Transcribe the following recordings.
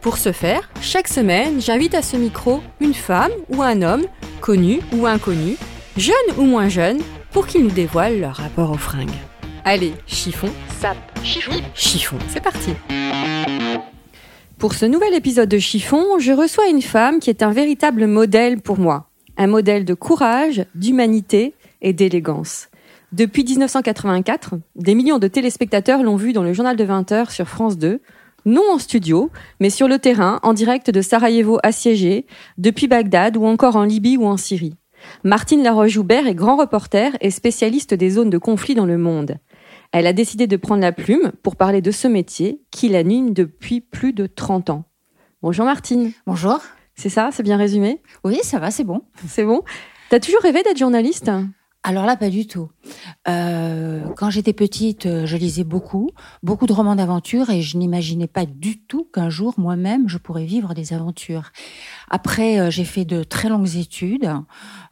Pour ce faire, chaque semaine, j'invite à ce micro une femme ou un homme, connu ou inconnu, jeune ou moins jeune, pour qu'ils nous dévoilent leur rapport aux fringues. Allez, chiffon, sap, chiffon, chiffon, c'est parti. Pour ce nouvel épisode de Chiffon, je reçois une femme qui est un véritable modèle pour moi. Un modèle de courage, d'humanité et d'élégance. Depuis 1984, des millions de téléspectateurs l'ont vue dans le journal de 20 heures sur France 2, non en studio, mais sur le terrain, en direct de Sarajevo assiégé, depuis Bagdad ou encore en Libye ou en Syrie. Martine Laroche-Joubert est grand reporter et spécialiste des zones de conflit dans le monde. Elle a décidé de prendre la plume pour parler de ce métier qui l'anime depuis plus de 30 ans. Bonjour Martine. Bonjour. C'est ça, c'est bien résumé? Oui, ça va, c'est bon. C'est bon? T'as toujours rêvé d'être journaliste? Alors là, pas du tout. Euh, quand j'étais petite, euh, je lisais beaucoup, beaucoup de romans d'aventure et je n'imaginais pas du tout qu'un jour, moi-même, je pourrais vivre des aventures. Après, euh, j'ai fait de très longues études,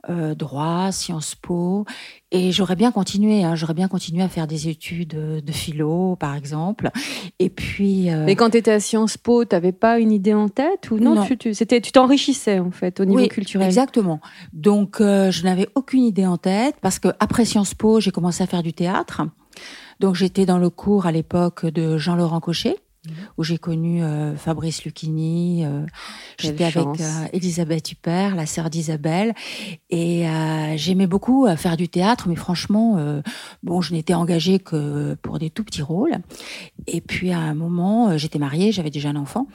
euh, droit, Sciences Po, et j'aurais bien continué. Hein, j'aurais bien continué à faire des études de philo, par exemple. Et puis. Euh... Mais quand tu étais à Sciences Po, tu n'avais pas une idée en tête ou non, non. Tu, tu, c'était, tu t'enrichissais en fait au niveau oui, culturel. Exactement. Donc, je n'avais aucune idée en tête parce que après Sciences Po, j'ai commencé à faire du théâtre. Donc, j'étais dans le cours à l'époque de Jean-Laurent Cochet où j'ai connu euh, Fabrice Lucchini. Euh, J'étais avec euh, Elisabeth Huppert, la sœur d'Isabelle, et j'aimais beaucoup faire du théâtre, mais franchement, bon, je n'étais engagée que pour des tout petits rôles. Et puis à un moment, j'étais mariée, j'avais déjà un enfant,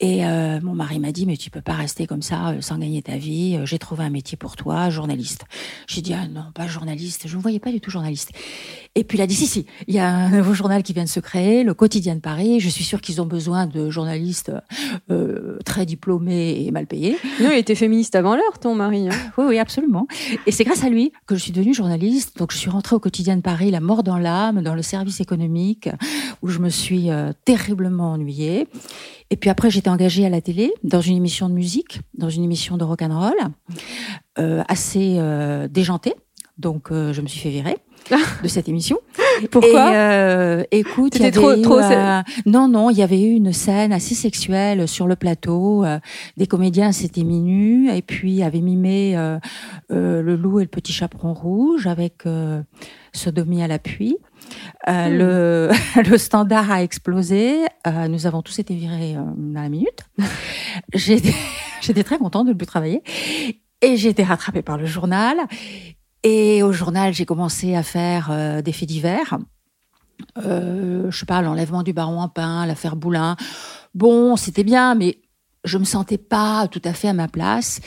et mon mari m'a dit mais tu peux pas rester comme ça sans gagner ta vie. J'ai trouvé un métier pour toi, journaliste. J'ai dit ah non, pas journaliste. Je ne voyais pas du tout journaliste. Et puis il a dit si si, il y a un nouveau journal qui vient de se créer, le Quotidien de Paris. Je suis sûre qu'ils ont besoin de journalistes euh, très diplômés et mal payés. Non, il était féministe avant l'heure, ton mari. Hein. Oui, oui, absolument. Et c'est grâce à lui que je suis devenue journaliste. Donc, je suis rentrée au quotidien de Paris, la mort dans l'âme, dans le service économique, où je me suis euh, terriblement ennuyée. Et puis après, j'étais engagée à la télé, dans une émission de musique, dans une émission de rock'n'roll, euh, assez euh, déjantée. Donc, je me suis fait virer de cette émission. Pourquoi et, euh, Écoute, C'était trop, eu, trop. Euh, non, non, il y avait eu une scène assez sexuelle sur le plateau. Euh, des comédiens s'étaient mis nus et puis avaient mimé euh, le loup et le petit chaperon rouge avec sodomie à l'appui. Euh, mmh. le, le, standard a explosé. Euh, nous avons tous été virés euh, dans la minute. J'étais très contente de ne plus travailler. Et j'ai été rattrapée par le journal. Et au journal, j'ai commencé à faire euh, des faits divers. Euh, je sais pas, l'enlèvement du baron en pain, l'affaire Boulin. Bon, c'était bien, mais je me sentais pas tout à fait à ma place.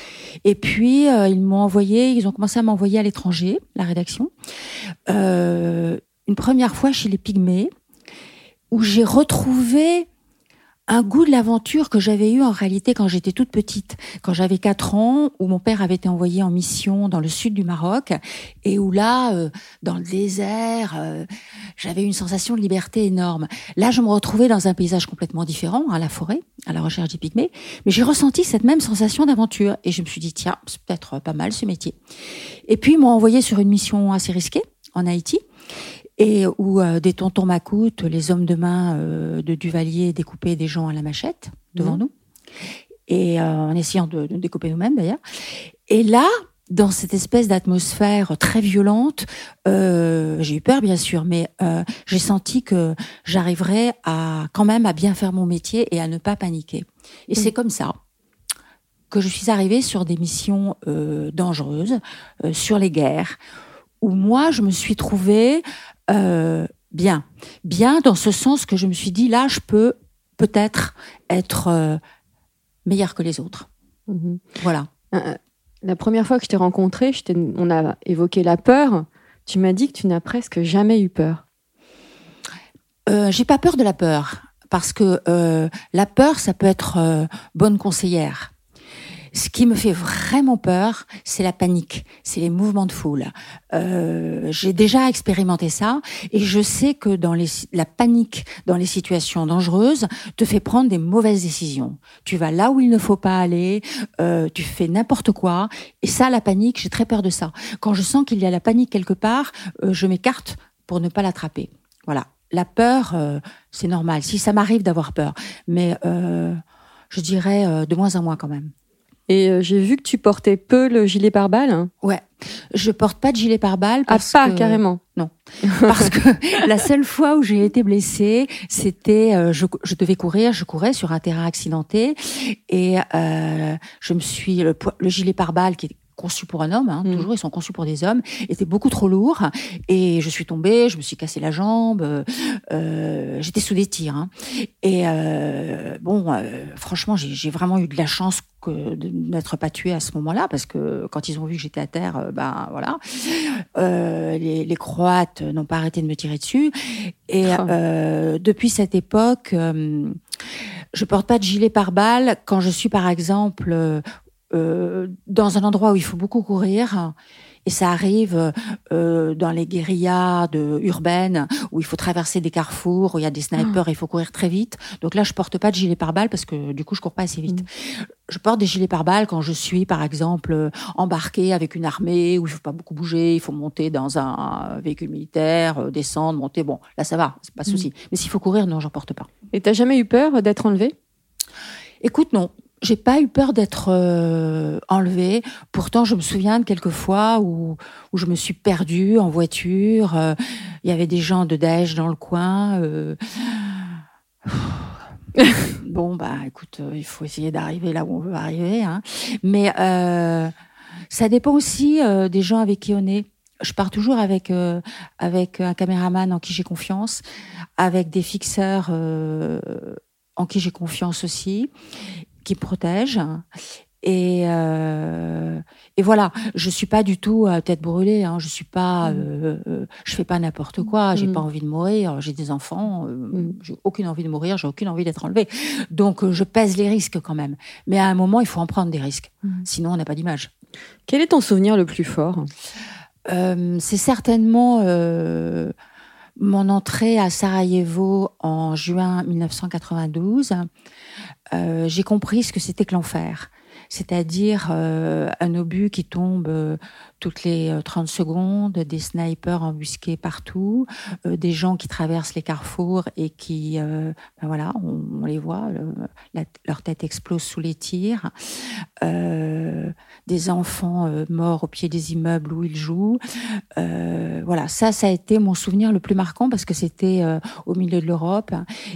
Et puis euh, ils m'ont envoyé, ils ont commencé à m'envoyer à l'étranger, la rédaction. Euh, une première fois chez les Pygmées, où j'ai retrouvé un goût de l'aventure que j'avais eu en réalité quand j'étais toute petite, quand j'avais 4 ans, où mon père avait été envoyé en mission dans le sud du Maroc, et où là, euh, dans le désert, euh, j'avais une sensation de liberté énorme. Là, je me retrouvais dans un paysage complètement différent, à la forêt, à la recherche des pygmées, mais j'ai ressenti cette même sensation d'aventure, et je me suis dit, tiens, c'est peut-être pas mal ce métier. Et puis, ils m'ont envoyé sur une mission assez risquée, en Haïti, et où euh, des tontons m'accoute, les hommes de main euh, de Duvalier découpaient des gens à la machette devant mmh. nous, et euh, en essayant de, de découper nous-mêmes d'ailleurs. Et là, dans cette espèce d'atmosphère très violente, euh, j'ai eu peur bien sûr, mais euh, j'ai senti que j'arriverais à quand même à bien faire mon métier et à ne pas paniquer. Et mmh. c'est comme ça que je suis arrivée sur des missions euh, dangereuses, sur les guerres, où moi je me suis trouvée euh, bien. Bien dans ce sens que je me suis dit, là, je peux peut-être être euh, meilleure que les autres. Mmh. Voilà. Euh, la première fois que je t'ai rencontré, on a évoqué la peur. Tu m'as dit que tu n'as presque jamais eu peur. Euh, J'ai pas peur de la peur parce que euh, la peur, ça peut être euh, bonne conseillère. Ce qui me fait vraiment peur, c'est la panique, c'est les mouvements de foule. Euh, J'ai déjà expérimenté ça et je sais que dans les, la panique dans les situations dangereuses te fait prendre des mauvaises décisions. Tu vas là où il ne faut pas aller, euh, tu fais n'importe quoi et ça, la panique, j'ai très peur de ça. Quand je sens qu'il y a la panique quelque part, euh, je m'écarte pour ne pas l'attraper. Voilà. La peur, euh, c'est normal. Si ça m'arrive d'avoir peur, mais euh, je dirais euh, de moins en moins quand même. Et euh, j'ai vu que tu portais peu le gilet pare-balles. Ouais, je porte pas de gilet pare-balles Ah, pas que carrément. parce que la seule fois où j'ai été blessée, c'était euh, je, je devais courir, je courais sur un terrain accidenté et euh, je me suis le, le gilet pare-balles qui est conçu pour un homme, hein, Mm. toujours ils sont conçus pour des hommes, était beaucoup trop lourd et je suis tombée, je me suis cassé la jambe, euh, euh, j'étais sous des tirs hein. et euh, bon, euh, franchement j'ai vraiment eu de la chance que de n'être pas tuée à ce moment-là parce que quand ils ont vu que j'étais à terre, ben voilà, les, les Croates n'ont pas arrêté de me tirer dessus. Et Ah. depuis cette époque, je porte pas de gilet pare-balles quand je suis, par exemple, euh, dans un endroit où il faut beaucoup courir. Et ça arrive euh, dans les guérillas de, urbaines où il faut traverser des carrefours, où il y a des snipers, et il faut courir très vite. Donc là, je porte pas de gilet pare-balles parce que du coup, je cours pas assez vite. Je porte des gilets pare-balles quand je suis, par exemple, embarqué avec une armée où il faut pas beaucoup bouger, il faut monter dans un véhicule militaire, euh, descendre, monter. Bon, là, ça va, c'est pas de souci. Mais s'il faut courir, non, j'en porte pas. Et t'as jamais eu peur d'être enlevé Écoute, non. J'ai pas eu peur d'être euh, enlevée. Pourtant, je me souviens de quelques fois où, où je me suis perdue en voiture. Euh, Il y avait des gens de Daesh dans le coin. euh. bon, bah, écoute, il faut essayer d'arriver là où on veut arriver. Hein. Mais ça dépend aussi des gens avec qui on est. Je pars toujours avec avec un caméraman en qui j'ai confiance, avec des fixeurs en qui j'ai confiance aussi, qui me protègent. Et, euh, et voilà, je suis pas du tout à tête brûlée. Hein. Je suis pas, euh, euh, je fais pas n'importe quoi. J'ai Mm. pas envie de mourir. J'ai des enfants. euh, Mm. J'ai aucune envie de mourir. J'ai aucune envie d'être enlevée. Donc euh, je pèse les risques quand même. Mais à un moment, il faut en prendre des risques. Mm. Sinon, on n'a pas d'image. Quel est ton souvenir le plus fort? Euh, c'est certainement euh, mon entrée à Sarajevo en juin 1992. Euh, J'ai compris ce que c'était que l'enfer. C'est-à-dire euh, un obus qui tombe euh, toutes les euh, 30 secondes, des snipers embusqués partout, euh, des gens qui traversent les carrefours et qui, euh, ben voilà, on, les voit, leur tête explose sous les tirs, euh, des enfants euh, morts au pied des immeubles où ils jouent. Euh, voilà, ça, ça a été mon souvenir le plus marquant parce que c'était euh, au milieu de l'Europe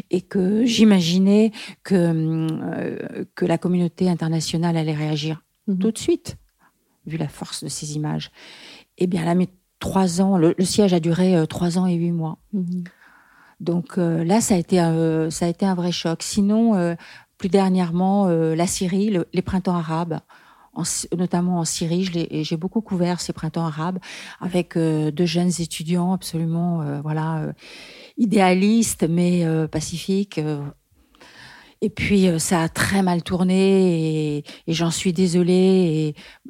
et que j'imaginais que, euh, que la communauté internationale allait réagir Mhm. tout de suite, vu la force de ces images. Eh bien, là, mais trois ans, le, le siège a duré euh, trois ans et huit mois. Mhm. Donc euh, là, ça a été un, ça a été un vrai choc. Sinon, euh, plus dernièrement, euh, la Syrie, le- les printemps arabes, en notamment en Syrie, j'ai beaucoup couvert ces printemps arabes avec euh, deux jeunes étudiants absolument, euh, voilà, euh, idéalistes mais euh, pacifiques. Et puis euh, ça a très mal tourné et, et j'en suis désolée. Et,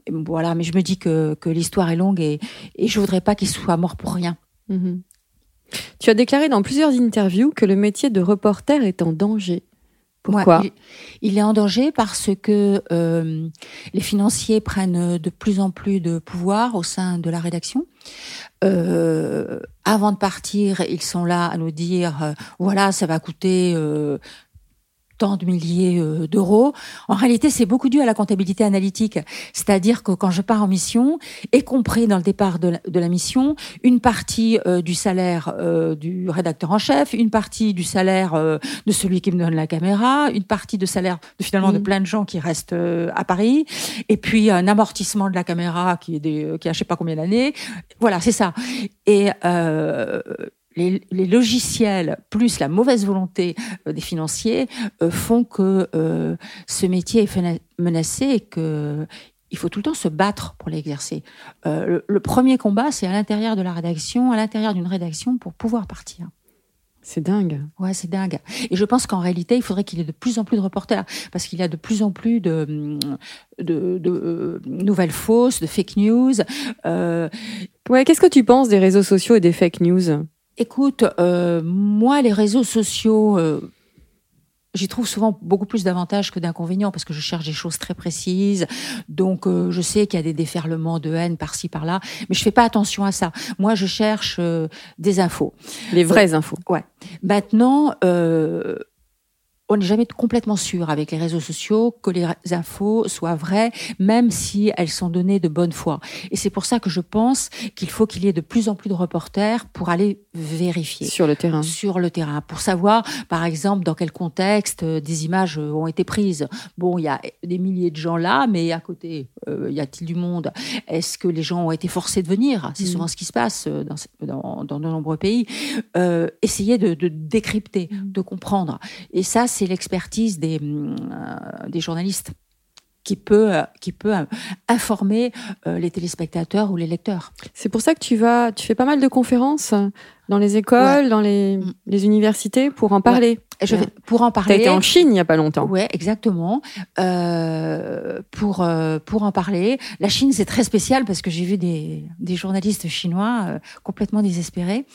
et voilà, mais je me dis que, que l'histoire est longue et, et je voudrais pas qu'ils soient morts pour rien. Mhm. Tu as déclaré dans plusieurs interviews que le métier de reporter est en danger. Pourquoi Ouais, il, est en danger parce que euh, les financiers prennent de plus en plus de pouvoir au sein de la rédaction. Euh, avant de partir, ils sont là à nous dire euh, voilà, ça va coûter tant de milliers euh, d'euros. En réalité, c'est beaucoup dû à la comptabilité analytique. C'est-à-dire que quand je pars en mission, y compris dans le départ de la, de la mission, une partie euh, du salaire euh, du rédacteur en chef, une partie du salaire euh, de celui qui me donne la caméra, une partie de salaire de, finalement de Mhm. plein de gens qui restent à Paris, et puis un amortissement de la caméra qui est des, qui a je sais pas combien d'années. Voilà, c'est ça. Et euh, les, les logiciels plus la mauvaise volonté euh, des financiers euh, font que euh, ce métier est menacé et que il faut tout le temps se battre pour l'exercer. Euh, le, le premier combat, c'est à l'intérieur de la rédaction, à l'intérieur d'une rédaction, pour pouvoir partir. C'est dingue. Ouais, c'est dingue. Et je pense qu'en réalité, il faudrait qu'il y ait de plus en plus de reporters, parce qu'il y a de plus en plus de, de, de euh, nouvelles fausses, de fake news. Euh, Ouais, qu'est-ce que tu penses des réseaux sociaux et des fake news? Écoute, euh, moi, les réseaux sociaux, euh, j'y trouve souvent beaucoup plus d'avantages que d'inconvénients parce que je cherche des choses très précises. Donc, euh, je sais qu'il y a des déferlements de haine par-ci, par-là, mais je fais pas attention à ça. Moi, je cherche euh, des infos. Les vraies infos. Ouais. Maintenant, euh, on n'est jamais complètement sûr avec les réseaux sociaux que les infos soient vraies, même si elles sont données de bonne foi. Et c'est pour ça que je pense qu'il faut qu'il y ait de plus en plus de reporters pour aller vérifier Sur le terrain. sur le terrain pour savoir, par exemple, dans quel contexte euh, des images euh, ont été prises. Bon, il y a des milliers de gens là, mais à côté, euh, y a-t-il du monde? Est-ce que les gens ont été forcés de venir? C'est Mm. souvent ce qui se passe euh, dans, dans, dans de nombreux pays. Euh, essayer de, de décrypter, Mm. de comprendre. Et ça, c'est l'expertise des, euh, des journalistes qui peut, euh, qui peut euh, informer les téléspectateurs ou les lecteurs. C'est pour ça que tu vas, tu fais pas mal de conférences dans les écoles, dans les, Mm. les universités pour en parler. Je Ouais. vais, pour en T'as parler, été en Chine il y a pas longtemps. Ouais, exactement. Euh, pour euh, pour en parler, la Chine c'est très spécial parce que j'ai vu des des journalistes chinois euh, complètement désespérés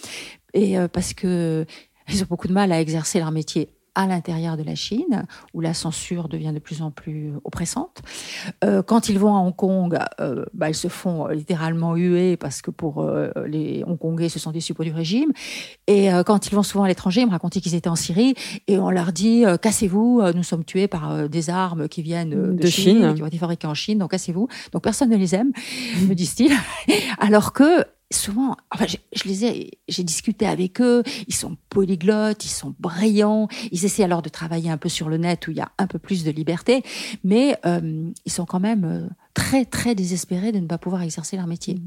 et parce que ils ont beaucoup de mal à exercer leur métier à l'intérieur de la Chine, où la censure devient de plus en plus oppressante. Euh, quand ils vont à Hong Kong, euh, bah, ils se font littéralement huer parce que pour euh, les Hongkongais, ce sont des suppôts du régime. Et quand ils vont souvent à l'étranger, ils me racontaient qu'ils étaient en Syrie et on leur dit cassez-vous, nous sommes tués par des armes qui viennent de, De Chine. qui ont été fabriquées en Chine, donc cassez-vous. Donc personne ne les aime, me disent-ils. Alors que souvent, enfin, je, je les ai, j'ai discuté avec eux, ils sont polyglottes, ils sont brillants, ils essaient alors de travailler un peu sur le net où il y a un peu plus de liberté, mais euh, ils sont quand même euh, très très désespérés de ne pas pouvoir exercer leur métier.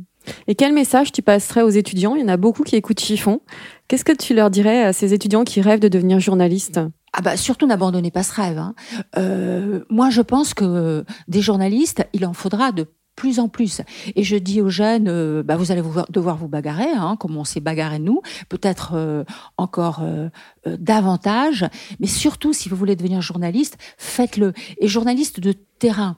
Et quel message tu passerais aux étudiants? Il y en a beaucoup qui écoutent Chiffon. Qu'est-ce que tu leur dirais à ces étudiants qui rêvent de devenir journalistes? Ah bah surtout n'abandonnez pas ce rêve. hein. Euh, moi, je pense que des journalistes, il en faudra de plus en plus. Et je dis aux jeunes, euh, bah, vous allez devoir vous bagarrer, hein, comme on s'est bagarré nous, peut-être euh, encore euh, euh, davantage. Mais surtout, si vous voulez devenir journaliste, faites-le. Et journaliste de terrain.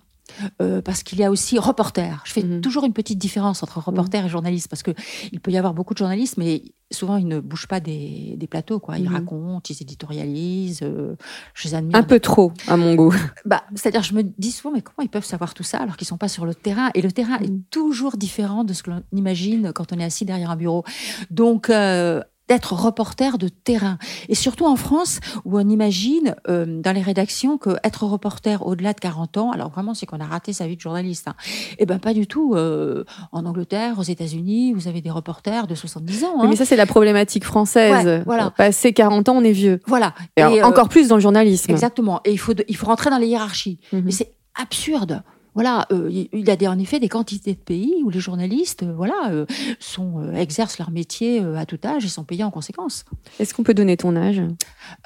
Euh, parce qu'il y a aussi reporter. Je fais Mhm. toujours une petite différence entre reporter et journaliste parce que il peut y avoir beaucoup de journalistes, mais souvent ils ne bougent pas des, des plateaux. Quoi. Ils Mhm. racontent, ils éditorialisent. euh, je les admire. Un peu trop, à mon goût. Bah, c'est-à-dire, je me dis souvent, mais comment ils peuvent savoir tout ça alors qu'ils sont pas sur le terrain? Et le terrain Mm. est toujours différent de ce que l'on imagine quand on est assis derrière un bureau. Donc, euh, d'être reporter de terrain. Et surtout en France, où on imagine euh, dans les rédactions que être reporter au-delà de 40 ans, alors vraiment, c'est qu'on a raté sa vie de journaliste. Hein. Eh ben pas du tout. Euh, en Angleterre, aux États-Unis, vous avez des reporters de 70 ans. Hein. mais ça, c'est la problématique française. Ouais, voilà. Passé 40 ans, on est vieux. Voilà. Et, euh, encore plus dans le journalisme. Exactement. Et il faut, de- il faut rentrer dans les hiérarchies. Mhm. Mais c'est absurde. Voilà, euh, il y a des, en effet des quantités de pays où les journalistes, euh, voilà, euh, sont exercent leur métier à tout âge et sont payés en conséquence. Est-ce qu'on peut donner ton âge?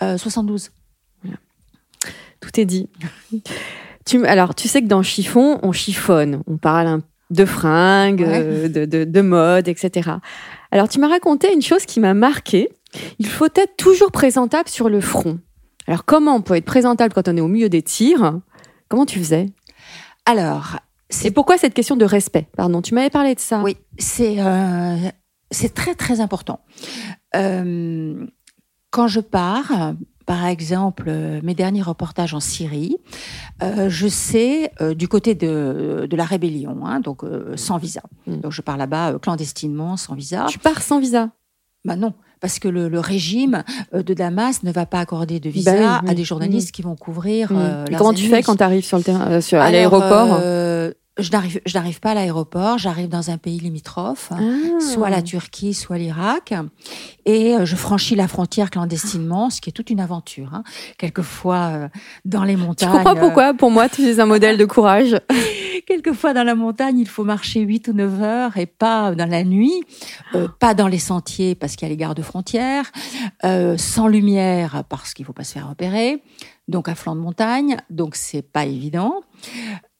Euh, 72. Tout est dit. tu, alors, tu sais que dans Chiffon, on chiffonne. On parle un- de fringues, Ouais. de, de, de mode, etc. Alors, tu m'as raconté une chose qui m'a marqué. Il faut être toujours présentable sur le front. Alors, comment on peut être présentable quand on est au milieu des tirs? Comment tu faisais? Alors, c'est Et pourquoi cette question de respect? Pardon, tu m'avais parlé de ça. Oui, c'est euh, c'est très très important. Euh, quand je pars, par exemple, euh, mes derniers reportages en Syrie, euh, je sais euh, du côté de, de la rébellion, hein, donc euh, sans visa. Mm. Donc je pars là-bas clandestinement, sans visa. Tu pars sans visa? Bah non, parce que le, le régime euh, de Damas ne va pas accorder de visa Bah oui, à des journalistes qui vont couvrir. Mm. euh, comment tu fais quand tu arrives sur le terrain, euh, sur, à l'aéroport euh, Je n'arrive, je n'arrive pas à l'aéroport. J'arrive dans un pays limitrophe Ah. soit la Turquie, soit l'Irak. Et euh, je franchis la frontière clandestinement, ce qui est toute une aventure. Hein. Quelquefois euh, dans les montagnes. comprends euh, pourquoi Pour moi, tu es un modèle de courage? quelquefois dans la montagne, il faut marcher 8 ou 9 heures et pas dans la nuit, euh, pas dans les sentiers parce qu'il y a les gardes frontières, euh, sans lumière parce qu'il faut pas se faire repérer, donc à flanc de montagne, donc c'est pas évident,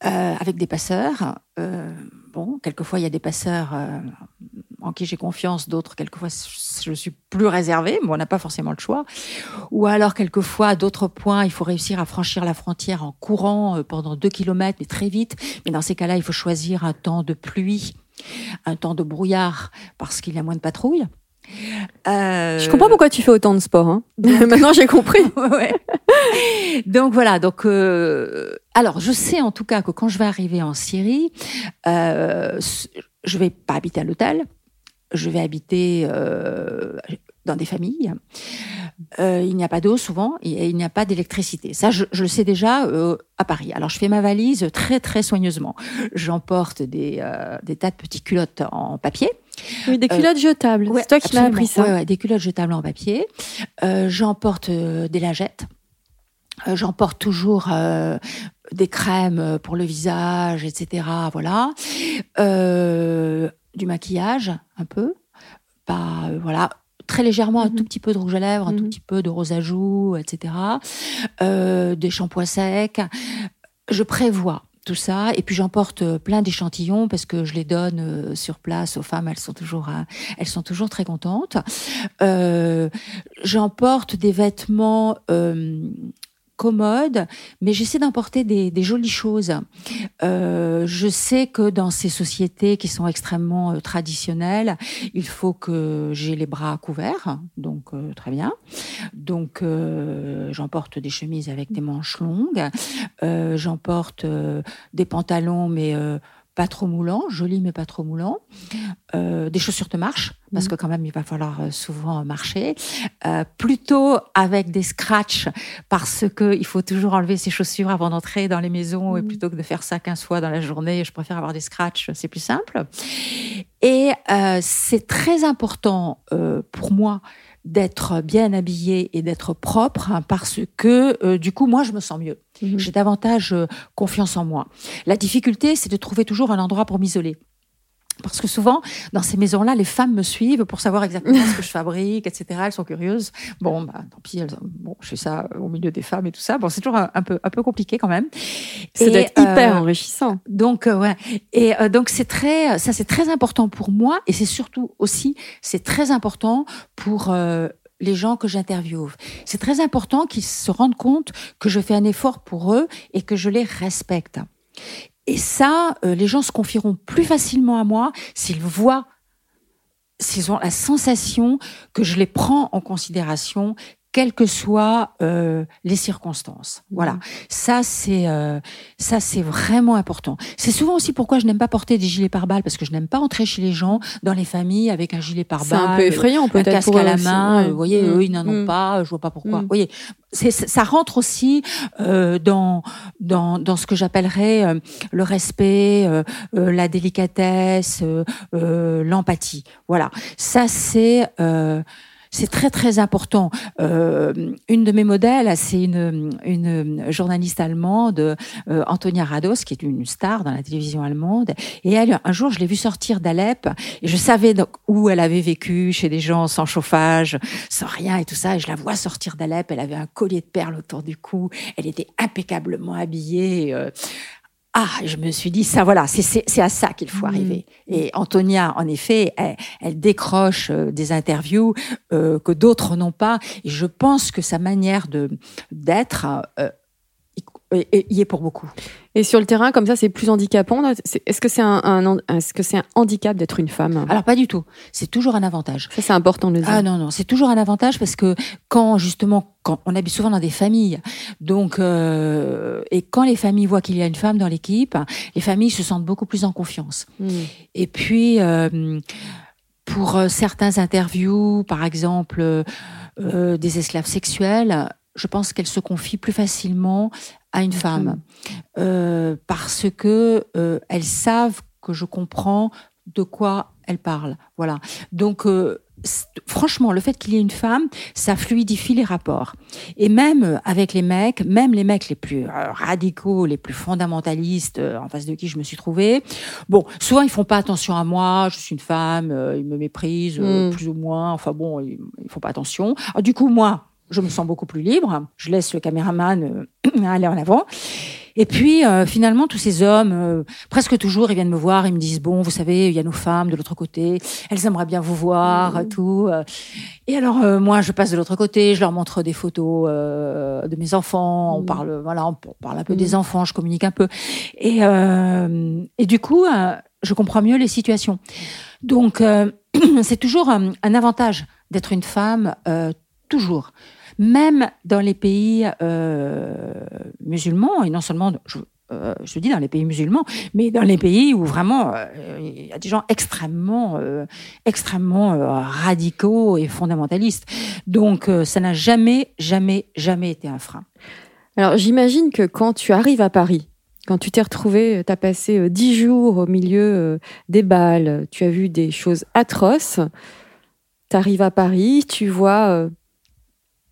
euh, avec des passeurs. euh, bon, quelquefois il y a des passeurs euh, en qui j'ai confiance, d'autres quelquefois je suis plus réservée, mais on n'a pas forcément le choix. Ou alors quelquefois à d'autres points, il faut réussir à franchir la frontière en courant pendant deux kilomètres, mais très vite. Mais dans ces cas-là, il faut choisir un temps de pluie, un temps de brouillard, parce qu'il y a moins de patrouilles. Euh... Je comprends pourquoi tu fais autant de sport. Hein. Maintenant, j'ai compris. ouais. Donc voilà. Donc euh... alors, je sais en tout cas que quand je vais arriver en Syrie, euh, je vais pas habiter à l'hôtel. Je vais habiter euh, dans des familles. Euh, il n'y a pas d'eau souvent et il n'y a pas d'électricité. Ça, je, je, le sais déjà euh, à Paris. Alors, je fais ma valise très très soigneusement. J'emporte des, euh, des tas de petites culottes en papier. Oui, des culottes jetables. c'est toi qui m'as appris ça. Ouais, ouais, des culottes jetables en papier. J'emporte des lingettes. J'emporte toujours des crèmes pour le visage, etc. Voilà. du maquillage, un peu. Pas, voilà très légèrement un tout mhm. petit peu de rouge à lèvres, un tout mhm. petit peu de rose à joues, etc. Euh, des shampoings secs. Je prévois tout ça. Et puis j'emporte euh, plein d'échantillons parce que je les donne euh, sur place aux femmes. Elles sont toujours elles sont toujours très contentes. J'emporte des vêtements commode, mais j'essaie d'emporter des, jolies choses. Euh, je sais que dans ces sociétés qui sont extrêmement euh, traditionnelles, il faut que j'ai les bras couverts, donc euh, très bien. Donc j'emporte des chemises avec des manches longues, j'emporte des pantalons, mais pas trop moulant, joli mais pas trop moulant, euh, des chaussures de marche parce mhm. que quand même il va falloir euh, souvent marcher, euh, plutôt avec des scratchs parce que il faut toujours enlever ses chaussures avant d'entrer dans les maisons et mhm. plutôt que de faire ça 15 fois dans la journée, je préfère avoir des scratchs, c'est plus simple. Et euh, c'est très important pour moi d'être bien habillé et d'être propre hein, parce que euh, du coup moi je me sens mieux. Mhm. J'ai davantage euh, confiance en moi. La difficulté c'est de trouver toujours un endroit pour m'isoler. Parce que souvent, dans ces maisons-là, les femmes me suivent pour savoir exactement ce que je fabrique, etc. Elles sont curieuses. Bon, bah, tant pis, elles, bon, je fais ça au milieu des femmes et tout ça. Bon, c'est toujours un, peu, un peu compliqué quand même. Ça doit être hyper euh, enrichissant. Donc, euh, ouais. Et euh, donc, c'est très, ça, c'est très important pour moi et c'est surtout aussi, c'est très important pour les gens que j'interviewe. C'est très important qu'ils se rendent compte que je fais un effort pour eux et que je les respecte. Et ça, euh, les gens se confieront plus facilement à moi s'ils voient, s'ils ont la sensation que je les prends en considération, quelles que soient euh, les circonstances. Voilà, mmh. ça c'est euh, ça c'est vraiment important. C'est souvent aussi pourquoi je n'aime pas porter des gilets pare-balles parce que je n'aime pas entrer chez les gens dans les familles avec un gilet pare-balles. C'est un peu effrayant peut-être. Un casque à la main. Vous voyez, mmh. eux ils n'en ont mmh. pas. Je vois pas pourquoi. Vous voyez, ça rentre aussi euh, dans, dans dans ce que j'appellerais euh, le respect, euh, euh la délicatesse, l'empathie. Voilà, ça c'est c'est très très important. Euh, une de mes modèles, c'est une, une journaliste allemande, euh, Antonia Rados, qui est une star dans la télévision allemande. Et elle, un jour, je l'ai vue sortir d'Alep et je savais donc où elle avait vécu, chez des gens sans chauffage, sans rien et tout ça. Et je la vois sortir d'Alep. Elle avait un collier de perles autour du cou. Elle était impeccablement habillée. Euh, ah, je me suis dit, ça voilà, c'est à ça qu'il faut mmh. arriver. Et Antonia, en effet, elle, décroche euh, des interviews euh, que d'autres n'ont pas. Et je pense que sa manière de d'être euh, y est pour beaucoup. Et sur le terrain, comme ça, c'est plus handicapant. Est-ce que c'est un, est-ce que c'est un handicap d'être une femme? Alors pas du tout. C'est toujours un avantage. Ça, c'est important de le dire. Ah non non, c'est toujours un avantage parce que quand justement, quand on habite souvent dans des familles, donc euh, et quand les familles voient qu'il y a une femme dans l'équipe, les familles se sentent beaucoup plus en confiance. Hmm. Et puis euh, pour euh, certains interviews, par exemple. Euh, des esclaves sexuels, je pense qu'elles se confient plus facilement à une femme euh, parce que euh, elles savent que je comprends de quoi elles parlent. Voilà. Donc euh, franchement, le fait qu'il y ait une femme, ça fluidifie les rapports. Et même avec les mecs, même les mecs les plus radicaux, les plus fondamentalistes, en face de qui je me suis trouvée, bon, souvent ils font pas attention à moi, je suis une femme, ils me méprisent mm. plus ou moins, enfin bon, ils, ils font pas attention. Alors, du coup, moi, je me sens beaucoup plus libre. Je laisse le caméraman euh, aller en avant. Et puis euh, finalement, tous ces hommes, euh, presque toujours, ils viennent me voir, ils me disent bon, vous savez, il y a nos femmes de l'autre côté, elles aimeraient bien vous voir, Mmh. tout. Et alors euh, moi, je passe de l'autre côté, je leur montre des photos de mes enfants, on Mmh. parle, voilà, on parle un peu Mmh. des enfants, je communique un peu. Et et du coup, je comprends mieux les situations. Donc c'est toujours un, un avantage d'être une femme, toujours. Même dans les pays euh, musulmans, et non seulement, je, euh, je dis dans les pays musulmans, mais dans les pays où vraiment euh, il y a des gens extrêmement, extrêmement radicaux et fondamentalistes. Donc ça n'a jamais, jamais, jamais été un frein. Alors j'imagine que quand tu arrives à Paris, quand tu t'es retrouvé, tu as passé dix jours au milieu des balles, tu as vu des choses atroces, tu arrives à Paris, tu vois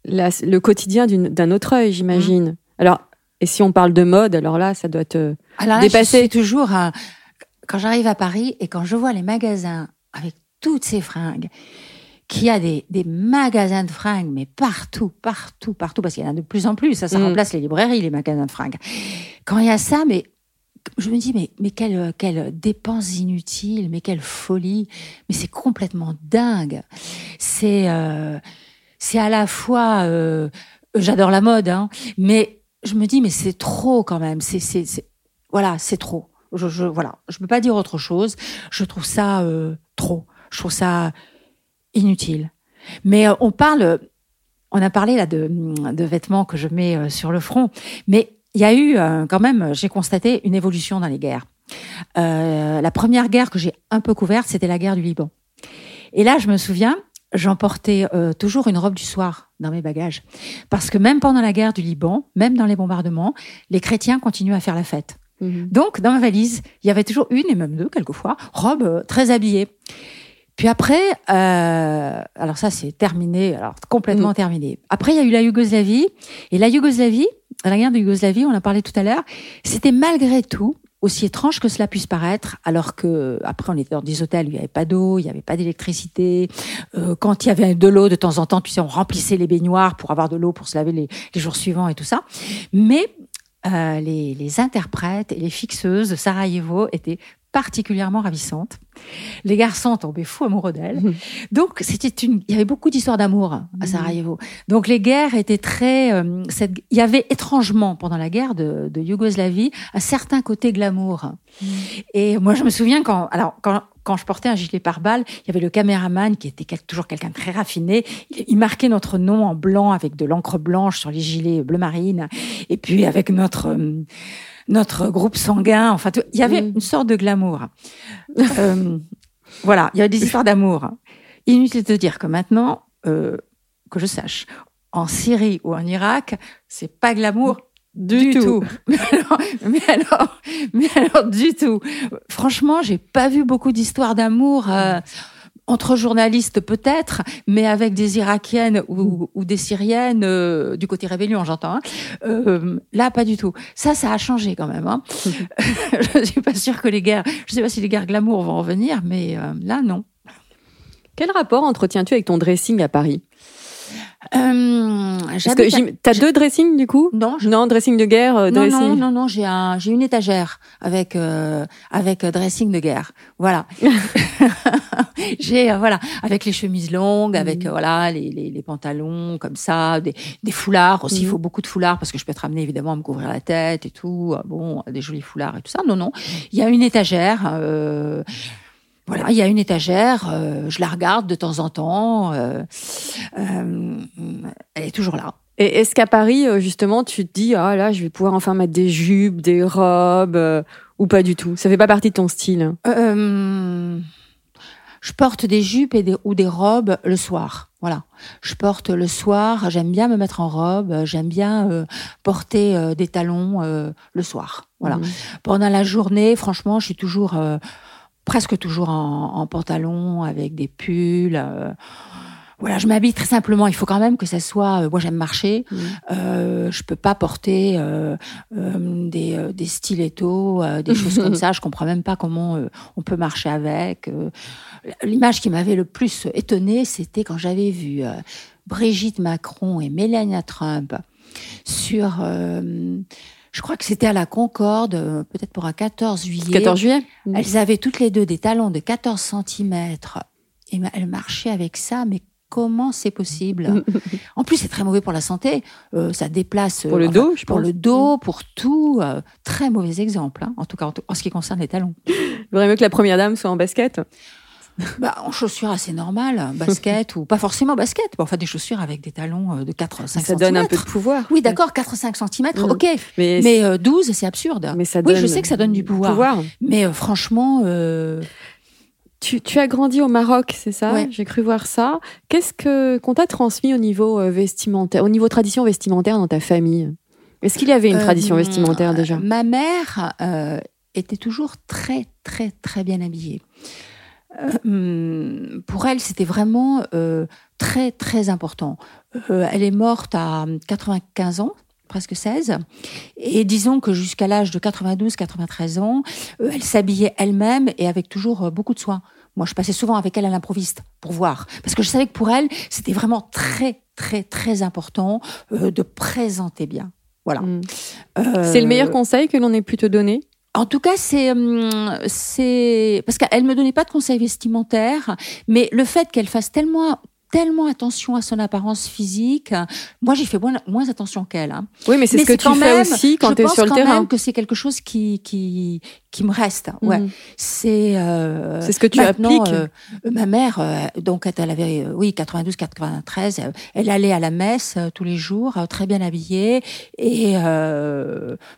la- le quotidien d'un autre œil, j'imagine. Alors, et si on parle de mode, alors là, ça doit te... Alors là, Dépassé. je suis toujours quand j'arrive à Paris et quand je vois les magasins avec toutes ces fringues, qu'il y a des, des magasins de fringues, mais partout, partout, partout, parce qu'il y en a de plus en plus. Ça, ça Mm. remplace les librairies, les magasins de fringues. Quand il y a ça, mais je me dis, mais, mais quelle, quelle dépense inutile, mais quelle folie, mais c'est complètement dingue. C'est euh, c'est à la fois, euh, j'adore la mode, hein, mais je me dis, mais c'est trop quand même. C'est c'est voilà, c'est trop. Je, je voilà, je peux pas dire autre chose. Je trouve ça euh, trop. Je trouve ça inutile. Mais euh, on parle, on a parlé là de, de vêtements que je mets euh, sur le front, mais il y a eu euh, quand même, j'ai constaté une évolution dans les guerres. Euh, la première guerre que j'ai un peu couverte, c'était la guerre du Liban. Et là, je me souviens, j'emportais euh, toujours une robe du soir dans mes bagages, parce que même pendant la guerre du Liban, même dans les bombardements, les chrétiens continuaient à faire la fête. Donc, dans ma valise, il y avait toujours une et même deux, quelquefois, robes euh, très habillées. Puis après, euh, alors ça c'est terminé, alors complètement terminé. Après, il y a eu la Yougoslavie. Et la Yougoslavie, la guerre de Yougoslavie, on en parlait tout à l'heure, c'était malgré tout, aussi étrange que cela puisse paraître, alors que après on était dans des hôtels où il n'y avait pas d'eau, il n'y avait pas d'électricité. Euh, quand il y avait de l'eau de temps en temps, tu on remplissait les baignoires pour avoir de l'eau pour se laver les, les jours suivants et tout ça. Mais euh, les, les interprètes et les fixeuses de Sarajevo étaient particulièrement ravissantes. Les garçons tombaient fous amoureux d'elles. Donc c'était une, il y avait beaucoup d'histoires d'amour à Sarajevo. Donc les guerres étaient très, euh, cette, il y avait étrangement pendant la guerre de, de Yougoslavie un certain côté glamour. Et moi je me souviens quand, alors quand quand je portais un gilet pare-balles, il y avait le caméraman qui était toujours quelqu'un de très raffiné. Il, il marquait notre nom en blanc avec de l'encre blanche sur les gilets bleu marine. Et puis avec notre euh, notre groupe sanguin. Enfin, il y avait Mm. une sorte de glamour. Euh, voilà, il y avait des histoires d'amour. Inutile de dire que maintenant, euh, que je sache, en Syrie ou en Irak, c'est pas glamour du, tout. Mais alors, mais alors, mais alors, du tout. Franchement, j'ai pas vu beaucoup d'histoires d'amour. euh, entre journalistes peut-être, mais avec des Irakiennes ou, ou des Syriennes euh, du côté rébellion, j'entends. hein. Euh, là, pas du tout. Ça, ça a changé quand même. Hein. je suis pas sûre que les guerres, je sais pas si les guerres glamour vont revenir, mais euh, là, non. Quel rapport entretiens-tu avec ton dressing à Paris? Euh, à- t'as deux dressings du coup? Non, je- Non, dressing de guerre, euh, non, dressing. non, non, non, j'ai un, j'ai une étagère avec euh, avec euh, dressing de guerre. Voilà. j'ai euh, voilà avec les chemises longues, avec Mhm. euh, voilà les, les, les pantalons comme ça, des, des foulards aussi. Il Mhm. faut beaucoup de foulards parce que je peux être amenée évidemment à me couvrir la tête et tout. Euh, Bon, des jolis foulards et tout ça. Non, non. Il y a une étagère. Voilà, il y a une étagère, euh, je la regarde de temps en temps, euh, euh, elle est toujours là. Et est-ce qu'à Paris, justement, tu te dis, ah là, je vais pouvoir enfin mettre des jupes, des robes, euh, ou pas du tout? Ça fait pas partie de ton style Euh, je porte des jupes et des, ou des robes le soir. Voilà. Je porte le soir. J'aime bien me mettre en robe. J'aime bien euh, porter des talons le soir. Voilà. Mhm. Pendant la journée, franchement, je suis toujours, presque toujours en, en pantalon avec des pulls. euh, voilà, je m'habille très simplement. Il faut quand même que ça soit. euh, moi, j'aime marcher. Mhm. Euh, je peux pas porter euh, des, des stilettos, des choses comme ça. Je comprends même pas comment on peut marcher avec. L'image qui m'avait le plus étonnée, c'était quand j'avais vu Brigitte Macron et Melania Trump sur Je crois que c'était à la Concorde, euh, peut-être pour un 14 juillet. 14 juillet. Elles avaient toutes les deux des talons de 14 cm. Et elles marchaient avec ça, mais comment c'est possible? En plus, c'est très mauvais pour la santé. Euh, ça déplace. Pour le enfin, dos, je Pour pense. le dos, pour tout. euh, très mauvais exemple, hein, en tout cas en, tout- en ce qui concerne les talons. Il vaudrait mieux que la première dame soit en basket. Bah, en chaussures assez normales, basket ou pas forcément basket, mais enfin des chaussures avec des talons euh, de 4 5 ça donne un peu de pouvoir. Oui, d'accord, 4-5 cm, Mm. ok. Mais, Mais euh, 12, c'est absurde. mais ça oui, je sais que ça donne du pouvoir. Mais euh, franchement, euh, Tu, tu as grandi au Maroc, c'est ça? Ouais. J'ai cru voir ça. Qu'est-ce que qu'on t'a transmis au niveau euh, vestimentaire, au niveau tradition vestimentaire dans ta famille? Est-ce qu'il y avait une Euh, tradition vestimentaire déjà? Ma mère euh, était toujours très, très, très bien habillée. Euh, hum, pour elle, c'était vraiment euh, très, très important. Euh, elle est morte à 95 ans presque 16. Et disons que jusqu'à l'âge de 92-93 ans, euh, elle s'habillait elle-même et avec toujours beaucoup de soin. Moi, je passais souvent avec elle à l'improviste pour voir. Parce que je savais que pour elle, c'était vraiment très, très, très important de présenter bien. Voilà. Mm. Euh, C'est le meilleur conseil que l'on ait pu te donner? En tout cas, c'est hum, c'est parce qu'elle me donnait pas de conseils vestimentaires, mais le fait qu'elle fasse tellement tellement attention à son apparence physique, moi j'ai fait moins, moins attention qu'elle. Hein. Oui, mais c'est ce que tu quand fais aussi quand Je tu es pense sur le quand terrain. même que c'est quelque chose qui qui qui me reste. Ouais, Mhm. c'est euh, C'est ce que tu maintenant, appliques. euh, ma mère, euh, donc quand elle avait, euh, oui, 92, 93, euh, elle allait à la messe tous les jours, très bien habillée. Et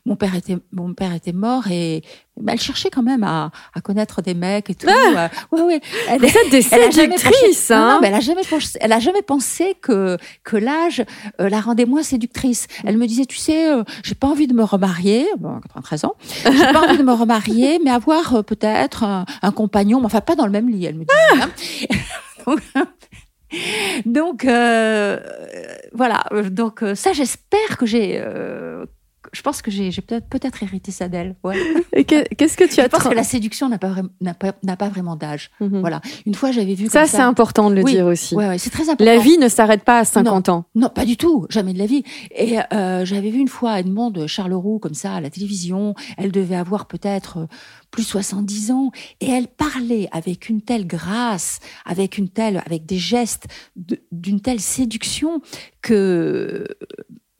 mon père était, mon père était mort et bah, elle cherchait quand même à, à connaître des mecs et tout. Euh, ouais, ouais. Elle, êtes des elle a jamais séductrices, pensé- non, non, hein mais elle a jamais elle a jamais pensé que que l'âge euh, la rendait moins séductrice. Elle me disait, tu sais, euh, j'ai pas envie de me remarier, bon, 93 ans, j'ai pas envie de me remarier, mais avoir euh, peut-être un, un compagnon, mais enfin pas dans le même lit, elle me disait. hein. Donc, donc euh, voilà, donc ça j'espère que j'ai euh, je pense que j'ai peut-être hérité ça d'elle. Ouais. Qu'est-ce que tu Je as pense tra- que la séduction n'a pas, pas, pas vraiment d'âge. Mhm. Voilà. Une fois, j'avais vu Ça, c'est important de le Oui. dire aussi. Ouais, ouais, c'est très important. La vie ne s'arrête pas à 50 ans. Non, pas du tout, jamais de la vie. Et euh, j'avais vu une fois Edmond de Charleroux comme ça à la télévision. Elle devait avoir peut-être euh, plus de 70 ans et elle parlait avec une telle grâce, avec une telle, avec des gestes d'une telle séduction que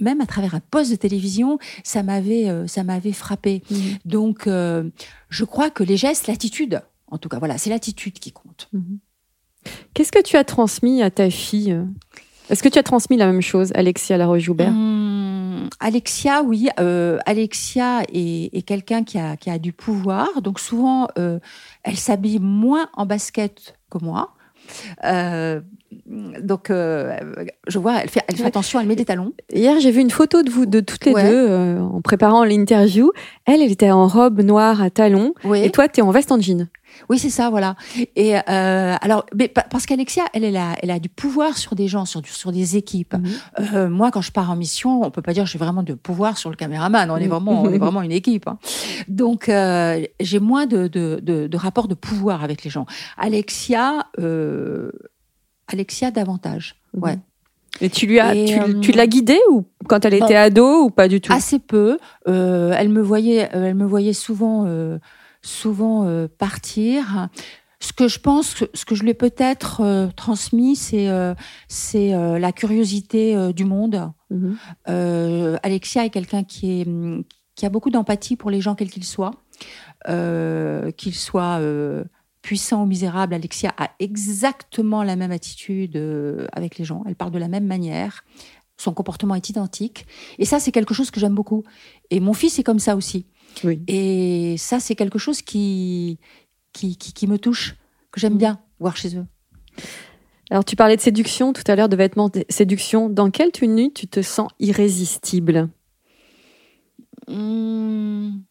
même à travers un poste de télévision, ça m'avait, euh, ça m'avait frappé. Mhm. Donc, euh, je crois que les gestes, l'attitude, en tout cas, voilà, c'est l'attitude qui compte. Mhm. Qu'est-ce que tu as transmis à ta fille Est-ce que tu as transmis la même chose, Alexia Laroche-Joubert? Hum, Alexia, oui. euh, Alexia est, est quelqu'un qui a, qui a du pouvoir. Donc souvent, euh, elle s'habille moins en basket que moi. Euh, donc, euh, je vois, elle fait, elle fait Ouais. attention, elle met des talons. Hier, j'ai vu une photo de vous de toutes les Ouais. deux euh, en préparant l'interview. Elle, elle était en robe noire à talons. Oui, Et toi, tu es en veste en jean. oui, c'est ça, voilà. Et euh, alors, mais pa- parce qu'Alexia, elle, elle a, elle a du pouvoir sur des gens, sur, du- sur des équipes. Euh, moi, quand je pars en mission, on peut pas dire que j'ai vraiment de pouvoir sur le caméraman. On est Mm. vraiment, on est vraiment une équipe. hein. Donc, euh, j'ai moins de, de, de, de rapport de pouvoir avec les gens. Alexia, euh, Alexia davantage. Ouais. Et tu lui as, Et, tu, euh, tu l'as guidée ou quand elle était ado ou pas du tout? Assez peu. Euh, elle me voyait, euh, elle me voyait souvent, souvent partir. Ce que je pense, ce que je lui ai peut-être transmis, c'est c'est la curiosité du monde. Mhm. Alexia est quelqu'un qui, est, qui a beaucoup d'empathie pour les gens, quels qu'ils soient. Qu'ils soient puissants ou misérables, Alexia a exactement la même attitude euh, avec les gens. Elle parle de la même manière. Son comportement est identique. Et ça, c'est quelque chose que j'aime beaucoup. Et mon fils est comme ça aussi. Oui. Et ça, c'est quelque chose qui, qui, qui, qui me touche, que j'aime bien voir chez eux. Alors, tu parlais de séduction tout à l'heure, de vêtements de séduction. Dans quelle tenue tu te sens irrésistible? Hum,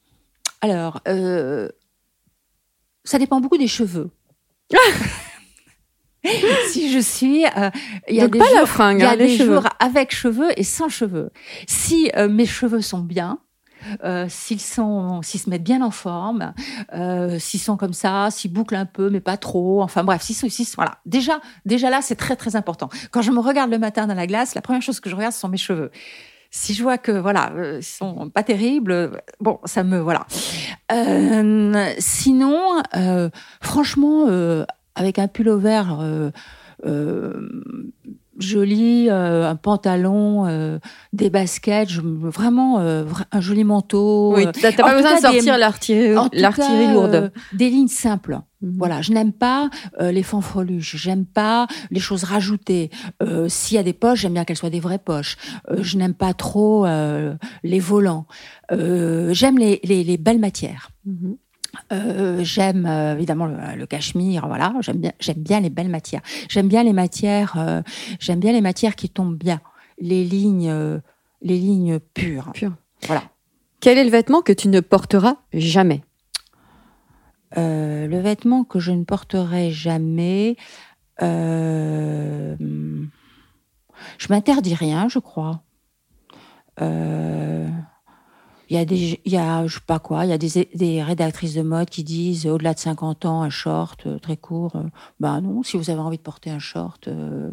alors, euh, ça dépend beaucoup des cheveux. si je suis, euh, il y a Donc des pas jours, la fringue, il y a hein, les des cheveux. jours avec cheveux et sans cheveux. Si euh, mes cheveux sont bien. euh, s'ils sont, s'ils se mettent bien en forme, s'ils sont comme ça, s'ils bouclent un peu, mais pas trop. Enfin bref, s'ils sont, s'ils sont- voilà. Déjà, déjà là, c'est très très important. Quand je me regarde le matin dans la glace, la première chose que je regarde, ce sont mes cheveux. Si je vois que voilà, euh, ils sont pas terribles, euh, bon, ça me voilà. Euh, sinon, franchement, avec un pull vert euh, euh, joli, un pantalon, euh, des baskets, je, vraiment euh, un joli manteau. Oui, euh, t'as pas besoin de sortir l'artillerie lourde. des lignes simples. Mhm. Voilà, je n'aime pas les fanfreluches, j'aime pas les choses rajoutées. S'il y a des poches, j'aime bien qu'elles soient des vraies poches. Je n'aime pas trop les volants. J'aime les, les, les belles matières. Mhm. Euh, j'aime euh, évidemment le, le cachemire, voilà. J'aime bien, j'aime bien les belles matières. J'aime bien les matières, euh, j'aime bien les matières qui tombent bien, les lignes, les lignes pures. Pures. Voilà. Quel est le vêtement que tu ne porteras jamais? Le vêtement que je ne porterai jamais, je m'interdis rien, je crois. Il y a des, il y a, je sais pas quoi, il y a des, des rédactrices de mode qui disent euh, au-delà de 50 ans un short euh, très court. euh, bah non, si vous avez envie de porter un short, euh,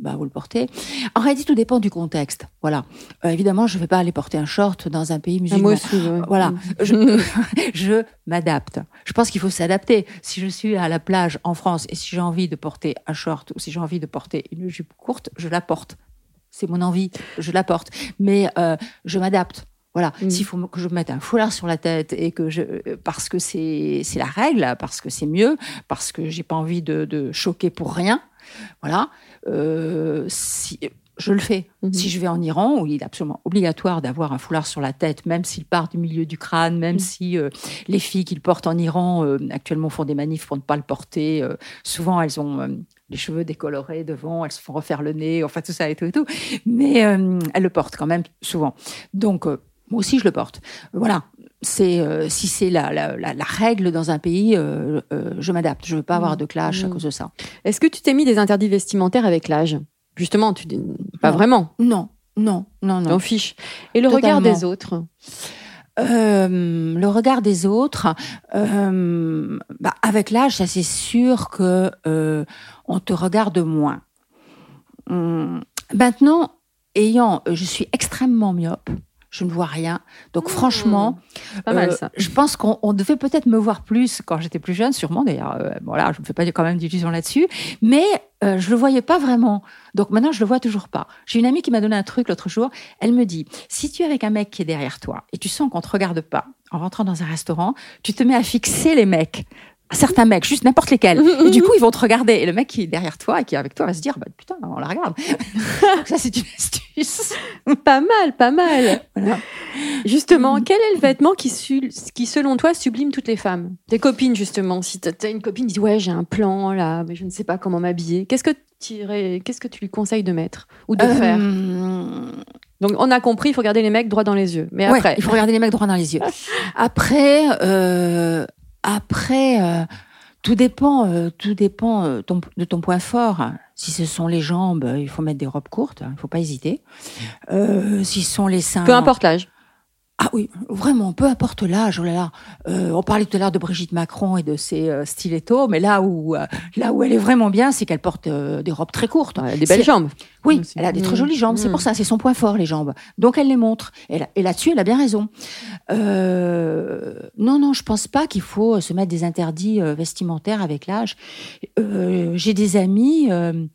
bah vous le portez. En réalité, tout dépend du contexte. Voilà. Euh, évidemment, je vais pas aller porter un short dans un pays Ah, musulman. Moi aussi. Voilà, Mhm. je, je m'adapte. Je pense qu'il faut s'adapter. Si je suis à la plage en France et si j'ai envie de porter un short ou si j'ai envie de porter une jupe courte, je la porte. C'est mon envie, je la porte. Mais je m'adapte. Voilà. Mhm. S'il faut que je mette un foulard sur la tête et que je, parce que c'est c'est la règle, parce que c'est mieux, parce que j'ai pas envie de, de choquer pour rien. Voilà. Euh, si je le fais. Mhm. Si je vais en Iran, où il est absolument obligatoire d'avoir un foulard sur la tête, même s'il part du milieu du crâne, même Mhm. si euh, les filles qui le portent en Iran euh, actuellement font des manifs pour ne pas le porter. euh, souvent, elles ont les cheveux décolorés devant, elles se font refaire le nez, enfin tout ça et tout et tout. Mais elles le portent quand même souvent. Donc, moi aussi, je le porte. Voilà. C'est euh, si c'est la, la, la, la règle dans un pays, euh, euh, je m'adapte. Je veux pas avoir de clash à Mhm. cause de ça. Est-ce que tu t'es mis des interdits vestimentaires avec l'âge? Justement, tu dis- pas Non. vraiment. Non, non, non, non. T'en fiches. Et le regard des autres? Le regard des autres, bah, avec l'âge, ça c'est sûr que on te regarde moins. Hum, maintenant, ayant, je suis extrêmement myope. Je ne vois rien. Donc, franchement, pas mal euh, ça. je pense qu'on on devait peut-être me voir plus quand j'étais plus jeune, sûrement. D'ailleurs, euh, voilà, je ne me fais pas quand même d'illusions là-dessus. Mais euh, je le voyais pas vraiment. Donc maintenant, je le vois toujours pas. J'ai une amie qui m'a donné un truc l'autre jour. Elle me dit si tu es avec un mec qui est derrière toi et tu sens qu'on te regarde pas en rentrant dans un restaurant, tu te mets à fixer les mecs. Certains mecs, juste n'importe lesquels. Et du coup, ils vont te regarder. Et le mec qui est derrière toi et qui est avec toi va se dire, bah, putain, on la regarde. Ça, c'est une astuce. Pas mal, pas mal. Voilà. Justement, quel est le vêtement qui, qui, selon toi, sublime toutes les femmes? Tes copines, justement. Si t'as une copine qui dit Ouais, j'ai un plan là, mais je ne sais pas comment m'habiller. Qu'est-ce que qu'est-ce que tu lui conseilles de mettre ou de faire? Euh, Donc, on a compris, il faut regarder les mecs droit dans les yeux. Mais Ouais, après, il faut regarder les mecs droit dans les yeux. Après, euh, après, euh, tout dépend, euh, tout dépend euh, de ton point fort. Si ce sont les jambes, euh, il faut mettre des robes courtes. hein, Il faut pas hésiter. Euh, si ce sont les seins, peu importe l'âge. Ah oui, vraiment, peu importe l'âge. Oh là là, Euh, on parlait tout à l'heure de Brigitte Macron et de ses euh, stilettos, mais là où euh, là où elle est vraiment bien, c'est qu'elle porte euh, des robes très courtes. Ouais, des belles jambes. Oui, Aussi. elle a des très jolies jambes. C'est Mm. pour ça, c'est son point fort, les jambes. Donc elle les montre. Et, là- et là-dessus, elle a bien raison. Euh, non, non, je pense pas qu'il faut se mettre des interdits vestimentaires avec l'âge. Euh, J'ai des amis euh,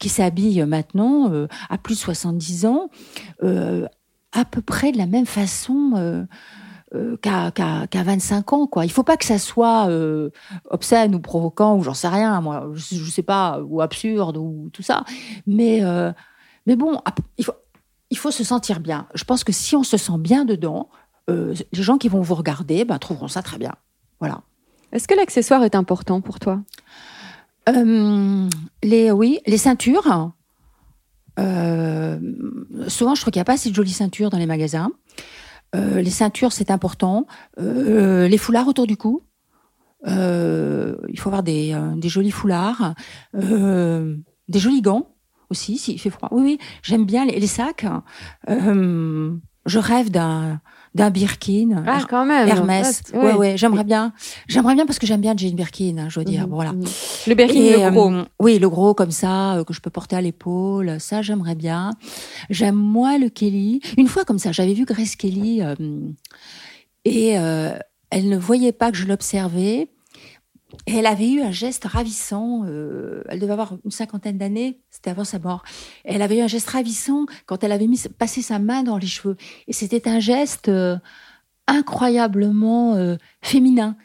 qui s'habillent maintenant euh, à plus de 70 ans, euh, à peu près de la même façon. euh, euh, qu'à qu'à- qu'à 25 ans quoi. Il faut pas que ça soit euh, obscène ou provoquant ou j'en sais rien moi. Je, je sais pas ou absurde ou tout ça. Mais mais bon il faut il faut se sentir bien. Je pense que si on se sent bien dedans les gens qui vont vous regarder ben, trouveront ça très bien. Voilà. Est-ce que l'accessoire est important pour toi? Les oui les ceintures euh, souvent je trouve qu'il n'y a pas assez de jolies ceintures dans les magasins Euh, les ceintures, c'est important. Euh, les foulards autour du cou. Il faut avoir des, jolis foulards. Des jolis gants aussi, s'il fait froid. Oui, oui, j'aime bien les, sacs. Je rêve d'un d'un Birkin. Ah, quand même. Hermès. Ouais, ouais, j'aimerais bien. J'aimerais bien parce que j'aime bien Jane Birkin, hein, je veux dire. Mhm, Voilà. mhm. Le Birkin, Et, le gros. euh, oui, le gros comme ça, euh, que je peux porter à l'épaule, ça j'aimerais bien. J'aime moi le Kelly. Une fois comme ça, j'avais vu Grace Kelly euh, et elle ne voyait pas que je l'observais. Et elle avait eu un geste ravissant. euh, elle devait avoir une cinquantaine d'années, c'était avant sa mort. Elle avait eu un geste ravissant quand elle avait mis passé sa main dans les cheveux. Et c'était un geste euh, incroyablement euh, féminin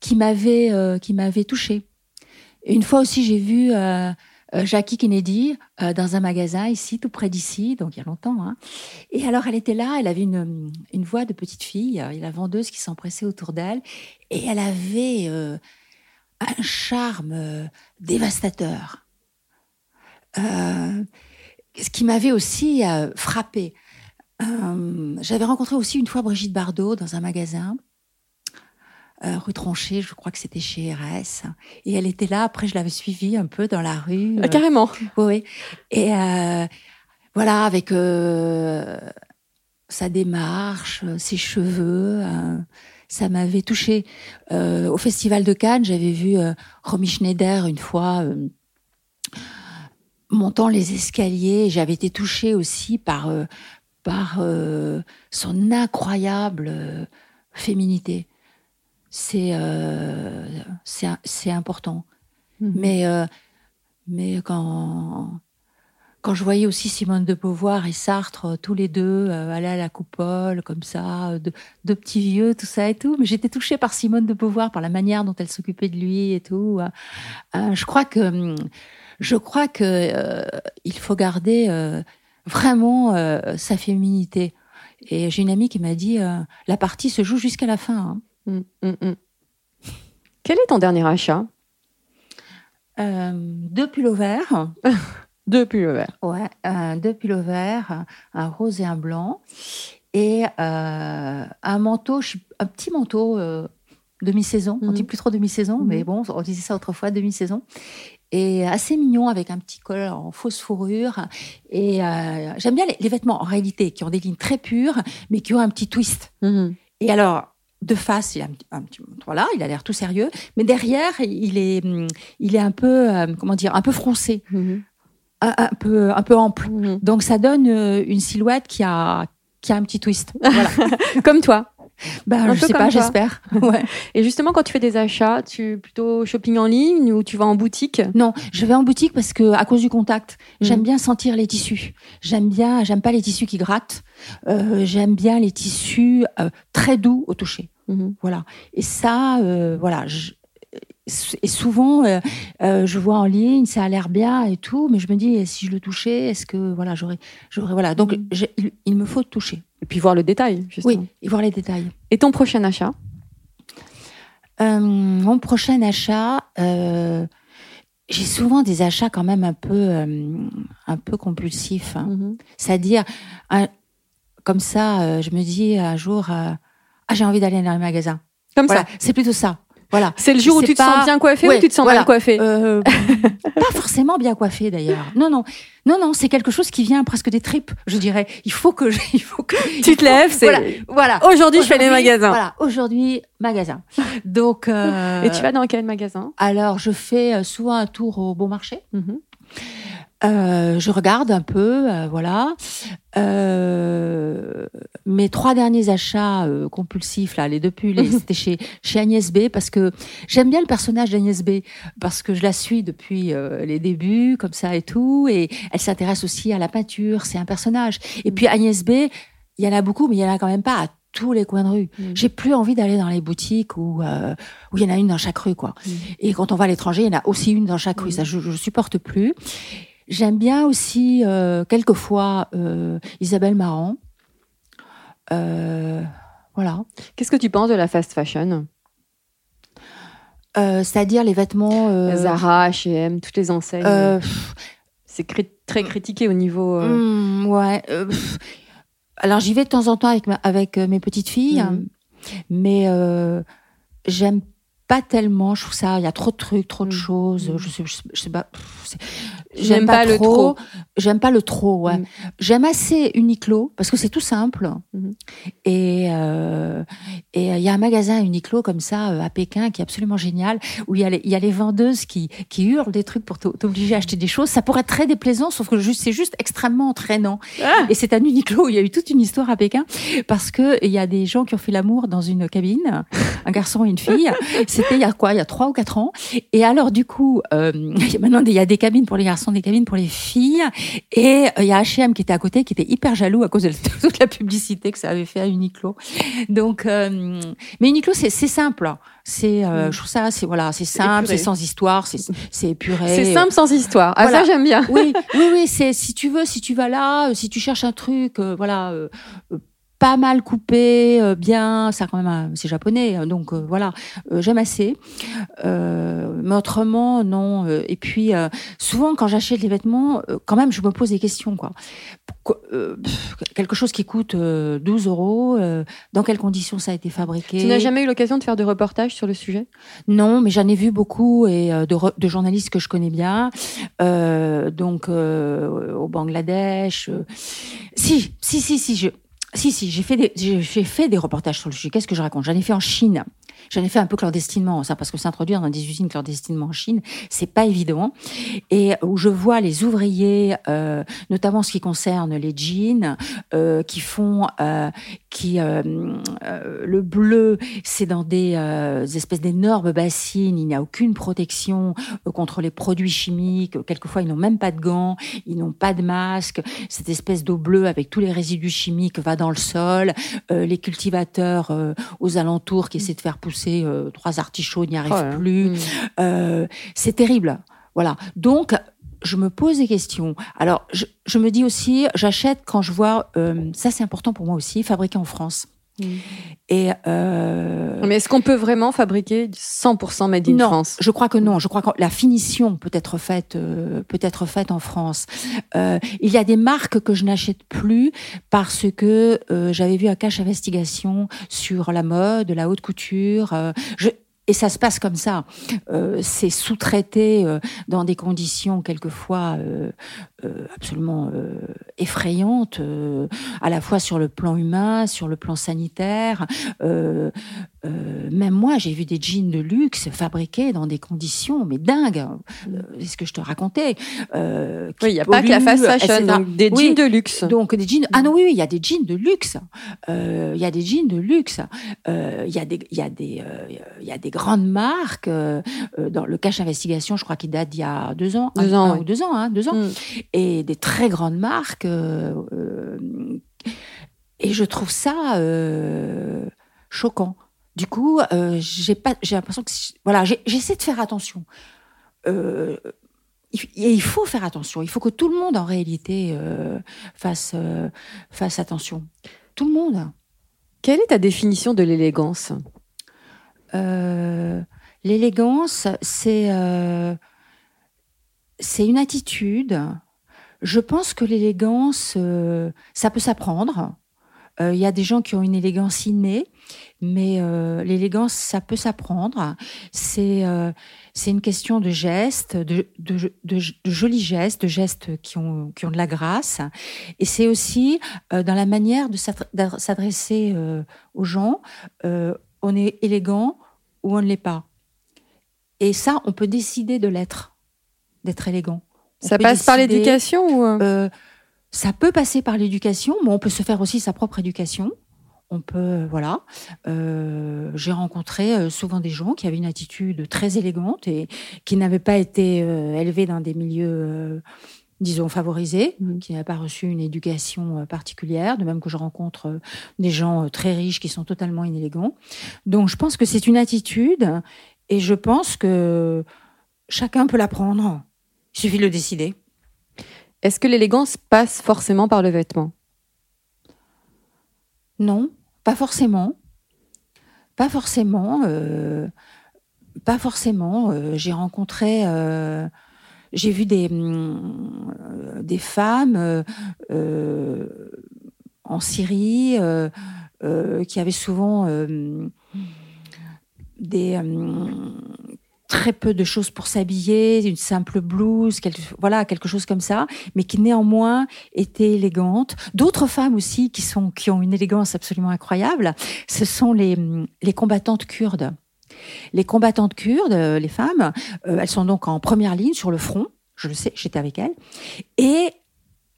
qui m'avait qui m'avait touchée. Une fois aussi, j'ai vu Jackie Kennedy dans un magasin ici, tout près d'ici, donc il y a longtemps. hein. Et alors, elle était là, elle avait une, une voix de petite fille, il y a la vendeuse qui s'empressait autour d'elle, et elle avait un charme euh, dévastateur. Euh, ce qui m'avait aussi euh, frappé. J'avais rencontré aussi une fois Brigitte Bardot dans un magasin euh, rue Tronchet, je crois que c'était chez RS. Et elle était là. Après, je l'avais suivie un peu dans la rue. Ah, carrément. Oui. Et euh, voilà, avec sa démarche, ses cheveux, ça m'avait touchée. Euh, au Festival de Cannes, j'avais vu euh, Romy Schneider une fois euh, montant les escaliers. J'avais été touchée aussi par, par son incroyable féminité. C'est c'est important. Mhm. Mais, mais quand, quand je voyais aussi Simone de Beauvoir et Sartre, euh, tous les deux, euh, aller à la coupole, comme ça, euh, de- deux petits vieux, tout ça et tout, mais j'étais touchée par Simone de Beauvoir, par la manière dont elle s'occupait de lui et tout. euh. Je crois que, hum, je crois que euh, il faut garder euh, vraiment euh, sa féminité. Et j'ai une amie qui m'a dit, euh, la partie se joue jusqu'à la fin. hein. Mm, mm, mm. Quel est ton dernier achat? Euh, deux pulls verts. Deux pulls verts. Ouais, euh, deux pulls verts, un rose et un blanc, et euh, un manteau, un petit manteau euh, demi-saison. On Mhm. dit plus trop demi-saison, Mhm. mais bon, on disait ça autrefois, demi-saison. Et assez mignon avec un petit col en fausse fourrure. Et euh, j'aime bien les, les vêtements en réalité qui ont des lignes très pures, mais qui ont un petit twist. Mhm. Et alors, de face, il a un petit, voilà, il a l'air tout sérieux, mais derrière, il est, il est un peu, euh, comment dire, un peu froncé, Mhm. Un peu, un peu ample. Mhm. Donc ça donne euh, une silhouette qui a qui a un petit twist. Voilà. Comme toi. ben, Un je sais pas, j'espère. Ouais. Et justement, quand tu fais des achats, tu plutôt shopping en ligne ou tu vas en boutique? Non, je vais en boutique parce que à cause du contact, j'aime Mhm. bien sentir les tissus. J'aime bien, j'aime pas les tissus qui grattent. Euh, j'aime bien les tissus euh, très doux au toucher. Mhm. Voilà. Et ça, euh, voilà. je- et souvent, euh, euh, je vois en ligne, ça a l'air bien et tout, mais je me dis, si je le touchais, est-ce que voilà, j'aurais, j'aurais, voilà. Donc, j'ai- il, il me faut toucher. Et puis voir le détail, justement. Oui, et voir les détails. Et ton prochain achat? Euh, mon prochain achat, j'ai souvent des achats quand même un peu, un peu compulsifs. hein. Mhm. C'est-à-dire, comme ça, je me dis un jour, ah, j'ai envie d'aller dans le magasin. Comme Voilà, ça. c'est plutôt ça. Voilà. C'est le jour où tu te sens bien coiffé Ouais, ou tu te sens voilà. mal coiffé Euh, pas forcément bien coiffé d'ailleurs. Non, non, non, non, c'est quelque chose qui vient presque des tripes, je dirais. Il faut que, je- il faut que. Tu te lèves, c'est Voilà, voilà. aujourd'hui je fais les magasins. Voilà, aujourd'hui magasin. Donc. euh, Et tu vas dans quel magasin? Alors, je fais euh, souvent un tour au bon marché. Mhm. Euh, je regarde un peu, euh, voilà. Euh, mes trois derniers achats euh, compulsifs, là, les deux pulls, c'était chez, chez Agnès B, parce que j'aime bien le personnage d'Agnès B, parce que je la suis depuis euh, les débuts, comme ça et tout, et elle s'intéresse aussi à la peinture, c'est un personnage. Et puis Agnès B, il y en a beaucoup, mais il y en a quand même pas à tous les coins de rue. Mhm. J'ai plus envie d'aller dans les boutiques où euh, où il y en a une dans chaque rue, quoi. Mhm. Et quand on va à l'étranger, il y en a aussi une dans chaque rue. Mhm. Ça, je, je supporte plus. J'aime bien aussi euh, quelquefois euh, Isabelle Marant. Euh, voilà. Qu'est-ce que tu penses de la fast fashion? Euh, C'est-à-dire les vêtements. Zara, H&M, toutes les enseignes. C'est cri- très critiqué au niveau. hmm, ouais. alors j'y vais de temps en temps avec, ma- avec mes petites filles, Mhm. mais j'aime pas tellement. Je trouve ça, il y a trop de trucs, trop de Mm. choses. Mm. Je sais, je, je sais pas. J'aime pas le trop. J'aime pas le trop. Ouais. Mm. J'aime assez Uniqlo parce que c'est tout simple. Mhm. Et euh, et euh, il y a un magasin Uniqlo comme ça euh, à Pékin qui est absolument génial où il y a les, il y a les vendeuses qui qui hurlent des trucs pour t'o- t'obliger à acheter des choses. Ça pourrait être très déplaisant, sauf que juste c'est juste extrêmement entraînant. Ah. Et c'est à Uniqlo où il y a eu toute une histoire à Pékin parce que il y a des gens qui ont fait l'amour dans une cabine, un garçon et une fille. C'était il y a quoi Il y a trois ou quatre ans. Et alors du coup, euh, maintenant il y a des cabines pour les garçons, des cabines pour les filles. Et euh, il y a H&M qui était à côté, qui était hyper jaloux à cause de toute la publicité que ça avait fait à Uniqlo. Donc, euh, mais Uniqlo c'est simple. C'est, euh, Mm. je trouve ça, c'est voilà, c'est simple, c'est sans histoire, c'est épuré. C'est simple sans histoire. Ah, Voilà. ça, j'aime bien. Oui, oui, oui. C'est si tu veux, si tu vas là, si tu cherches un truc, voilà, pas mal coupé, euh, bien, ça quand même, c'est japonais, hein, donc euh, voilà, euh, j'aime assez. Mais autrement, non. et puis souvent, quand j'achète les vêtements, quand même, je me pose des questions, quoi. Pff, quelque chose qui coûte euh, 12 euros, dans quelles conditions ça a été fabriqué? Tu n'as jamais eu l'occasion de faire de reportages sur le sujet? Non, mais j'en ai vu beaucoup et de, de journalistes que je connais bien, donc au Bangladesh. Si, si, si, si, je, si, si, j'ai fait des, j'ai fait des reportages sur le sujet. Qu'est-ce que je raconte? J'en ai fait en Chine. J'en ai fait un peu clandestinement, ça, parce que s'introduire dans des usines clandestinement en Chine, c'est pas évident. Et où je vois les ouvriers, euh, notamment en ce qui concerne les jeans, euh, qui font, euh, qui euh, le bleu, c'est dans des espèces d'énormes bassines. Il n'y a aucune protection contre les produits chimiques. Quelquefois, ils n'ont même pas de gants, ils n'ont pas de masque. Cette espèce d'eau bleue avec tous les résidus chimiques va dans le sol. Les cultivateurs aux alentours qui essaient de faire pousser euh, trois artichauts n'y arrivent Oh plus. Mm. Euh, c'est terrible. Voilà. Donc, je me pose des questions. Alors, je, je me dis aussi, j'achète quand je vois, euh, ça c'est important pour moi aussi, fabriqué en France. Mm. Et euh, Mais est-ce qu'on peut vraiment fabriquer 100% made in non, France? je crois que non. Je crois que la finition peut être faite, euh, peut être faite en France. Euh, il y a des marques que je n'achète plus parce que j'avais vu un cache investigation sur la mode, la haute couture. je, et ça se passe comme ça. Euh, c'est sous-traité euh, dans des conditions quelquefois euh, absolument euh, effrayantes, euh, à la fois sur le plan humain, sur le plan sanitaire. Euh, euh, même moi, j'ai vu des jeans de luxe fabriqués dans des conditions, mais dingues. Euh, c'est ce que je te racontais. Euh, Oui, il n'y a pas que la fast fashion, donc des Oui. jeans de luxe. Donc des jeans. Ah non, oui, oui, il y a des jeans de luxe. Euh, Il y a des jeans de luxe. Euh, Il y a des, il y a des, euh, il y a des grandes marques. euh, euh, dans le cache investigation, je crois qu'il date d'il y a deux ans, Deux un, ans, un ou deux ans, hein, deux ans, Mm. Et des très grandes marques. euh, euh, et je trouve ça euh, choquant. Du coup, j'ai pas, j'ai l'impression que voilà, j'essaie de faire attention. Euh, il- et il faut faire attention. Il faut que tout le monde, en réalité, euh, fasse, euh, fasse attention. Tout le monde. Quelle est ta définition de l'élégance? Euh, L'élégance, c'est c'est une attitude. Je pense que l'élégance, euh, ça peut s'apprendre. Euh, Il y a des gens qui ont une élégance innée, mais euh, l'élégance, ça peut s'apprendre. C'est euh, une question de gestes, de, de, jolis gestes, de gestes qui ont, qui ont de la grâce. Et c'est aussi euh, dans la manière de s'adresser euh, aux gens. Euh, on est élégant ou on ne l'est pas. Et ça, on peut décider de l'être, d'être élégant. Ça passe par l'éducation ou euh, euh, ça peut passer par l'éducation, mais on peut se faire aussi sa propre éducation. On peut, voilà. Euh, J'ai rencontré souvent des gens qui avaient une attitude très élégante et qui n'avaient pas été euh, élevés dans des milieux, disons, favorisés, Mhm. qui n'avaient pas reçu une éducation particulière. De même que je rencontre des gens très riches qui sont totalement inélégants. Donc, je pense que c'est une attitude et je pense que chacun peut l'apprendre. Il suffit de le décider. est-ce que l'élégance passe forcément par le vêtement? Non, pas forcément. Pas forcément. euh, pas forcément. euh, j'ai rencontré, euh, j'ai vu des, euh, des femmes en Syrie euh, euh, qui avaient souvent euh, des euh, très peu de choses pour s'habiller, une simple blouse, quelque, voilà, quelque chose comme ça, mais qui néanmoins était élégante. D'autres femmes aussi qui sont qui ont une élégance absolument incroyable, ce sont les les combattantes kurdes. Les combattantes kurdes, les femmes, euh, elles sont donc en première ligne sur le front. Je le sais, j'étais avec elles. Et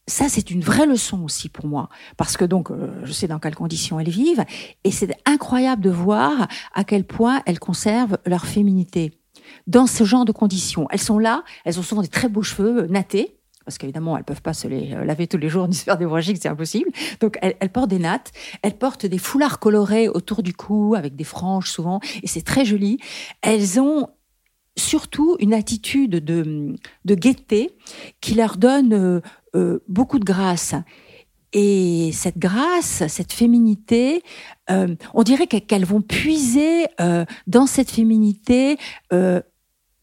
ça, c'est une vraie leçon aussi pour moi, parce que donc euh, je sais dans quelles conditions elles vivent, et c'est incroyable de voir à quel point elles conservent leur féminité dans ce genre de conditions. Elles sont là, elles ont souvent des très beaux cheveux euh, nattés, parce qu'évidemment, elles peuvent pas se les euh, laver tous les jours ni se faire des c'est impossible. Donc, elles, portent des nattes, elles portent des foulards colorés autour du cou, avec des franges souvent, et c'est très joli. Elles ont surtout une attitude de, de gaieté qui leur donne euh, beaucoup de grâce. Et cette grâce, cette féminité, euh, on dirait qu'elles vont puiser euh, dans cette féminité euh,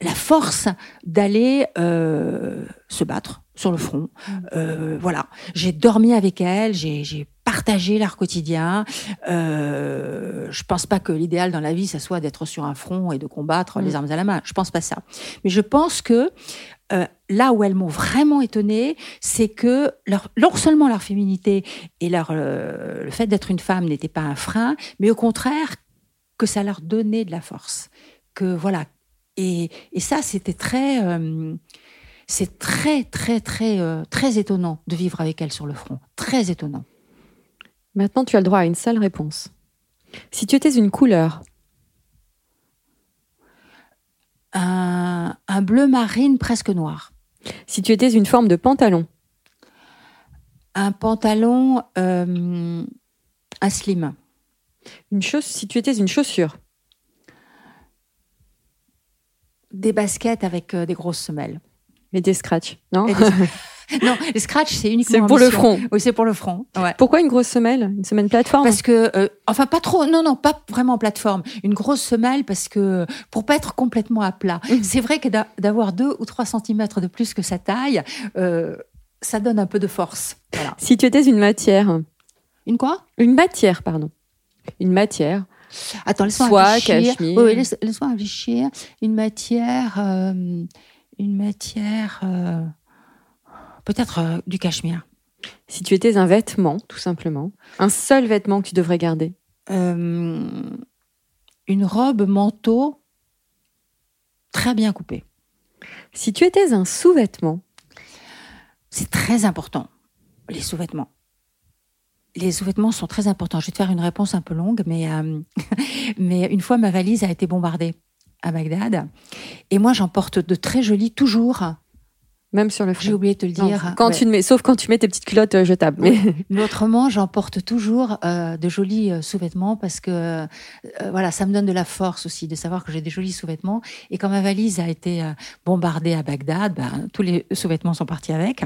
la force d'aller se battre sur le front. Euh, voilà, j'ai dormi avec elles, j'ai partagé leur quotidien. Euh, je pense pas que l'idéal dans la vie, ça soit d'être sur un front et de combattre les armes à la main. Je pense pas ça. Mais je pense que euh, là où elles m'ont vraiment étonnée, c'est que leur, non seulement leur féminité et leur, euh, le fait d'être une femme n'était pas un frein, mais au contraire que ça leur donnait de la force. Que voilà. Et, ça, c'était très, euh, c'est très, très, très, très étonnant de vivre avec elles sur le front. Très étonnant. Maintenant, tu as le droit à une seule réponse. Si tu étais une couleur, un, un bleu marine presque noir. Si tu étais une forme de pantalon, un pantalon, euh, un slim. Une chose, si tu étais une chaussure, des baskets avec euh, des grosses semelles. Mais des scratchs, non? Des... Non, les scratchs, c'est uniquement. C'est pour le front. Oui, c'est pour le front. Ouais. Pourquoi une grosse semelle Une semelle plateforme Parce que, euh, enfin, pas trop. Non, non, pas vraiment plateforme. Une grosse semelle parce que pour pas être complètement à plat. Mmh. C'est vrai que d'avoir deux ou trois centimètres de plus que sa taille, euh, ça donne un peu de force. Voilà. Si tu étais une matière. Une quoi? Une matière, pardon. Une matière. Attends, laisse-moi réfléchir. cachemire. Oui, laisse, laisse-moi réfléchir. Une matière, euh, une matière, peut-être euh, du cachemire. Si tu étais un vêtement, tout simplement, un seul vêtement que tu devrais garder. Euh, une robe manteau très bien coupée. Si tu étais un sous-vêtement, c'est très important, les sous-vêtements. Les sous-vêtements sont très importants. Je vais te faire une réponse un peu longue, mais, euh, mais une fois ma valise a été bombardée à Bagdad. Et moi, j'en porte de très jolis toujours. Même sur le front. J'ai oublié de te le dire. Non, quand ouais. tu mets, sauf quand tu mets tes petites culottes euh, jetables. Mais... mais autrement, j'en porte toujours euh, de jolis euh, sous-vêtements parce que euh, voilà, ça me donne de la force aussi de savoir que j'ai des jolis sous-vêtements. Et quand ma valise a été bombardée à Bagdad, ben, tous les sous-vêtements sont partis avec.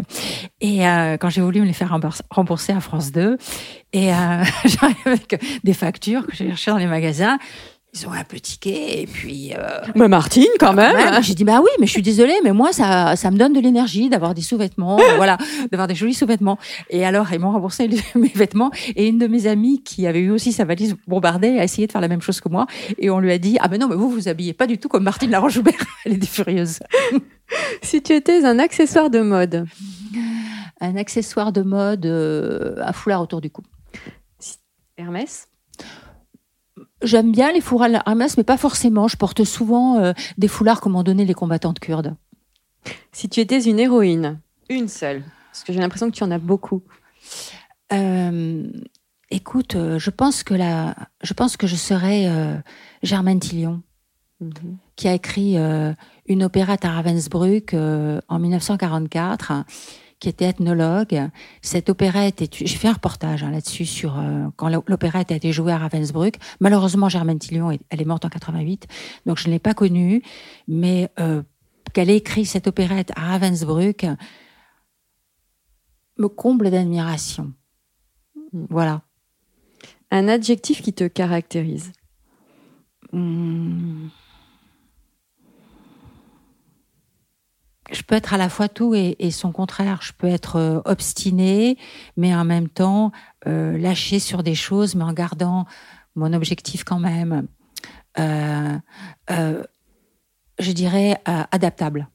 Et quand j'ai voulu me les faire rembourser à France 2, et j'arrive avec des factures que j'ai cherchées dans les magasins ils ont un peu tiqué et puis. Euh, mais Martine, quand même. j'ai dit bah oui, mais je suis désolée, mais moi ça ça me donne de l'énergie d'avoir des sous-vêtements, euh, voilà, d'avoir des jolis sous-vêtements. Et alors ils m'ont remboursé les, mes vêtements et une de mes amies qui avait eu aussi sa valise bombardée a essayé de faire la même chose que moi et on lui a dit ah ben non mais vous vous habillez pas du tout comme Martine Laroche-Joubert. Elle était furieuse. si tu étais un accessoire de mode. Un accessoire de mode euh, à foulard autour du cou. Hermès? J'aime bien les foulards Hermès, mais pas forcément. Je porte souvent euh, des foulards comme ont donné les combattantes kurdes. Si tu étais une héroïne, une seule, parce que j'ai l'impression que tu en as beaucoup. Euh, écoute, euh, je pense que la, je pense que je serais euh, Germaine Tillion, mm -hmm. qui a écrit une opérette à Ravensbrück en 1944 qui était ethnologue. Cette opérette, est... j'ai fait un reportage hein, là-dessus sur euh, quand l'opérette a été jouée à Ravensbrück. Malheureusement, Germaine Tillion, elle est morte en 88, donc je ne l'ai pas connue, mais euh, qu'elle ait écrit cette opérette à Ravensbrück me comble d'admiration. Voilà. Un adjectif qui te caractérise? Hum... je peux être à la fois tout et, et son contraire. Je peux être euh, obstinée, mais en même temps euh, lâcher sur des choses, mais en gardant mon objectif quand même. euh, euh, je dirais, adaptable.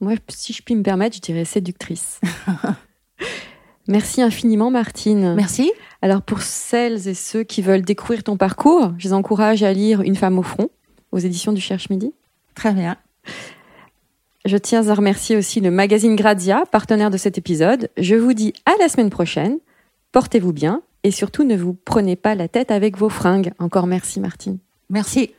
Moi, si je puis me permettre, je dirais séductrice. Merci infiniment, Martine. Merci. Alors, pour celles et ceux qui veulent découvrir ton parcours, je les encourage à lire Une femme au front aux éditions du Cherche Midi. Très bien. Je tiens à remercier aussi le magazine Grazia, partenaire de cet épisode. Je vous dis à la semaine prochaine. Portez-vous bien et surtout ne vous prenez pas la tête avec vos fringues. Encore merci, Martine. Merci.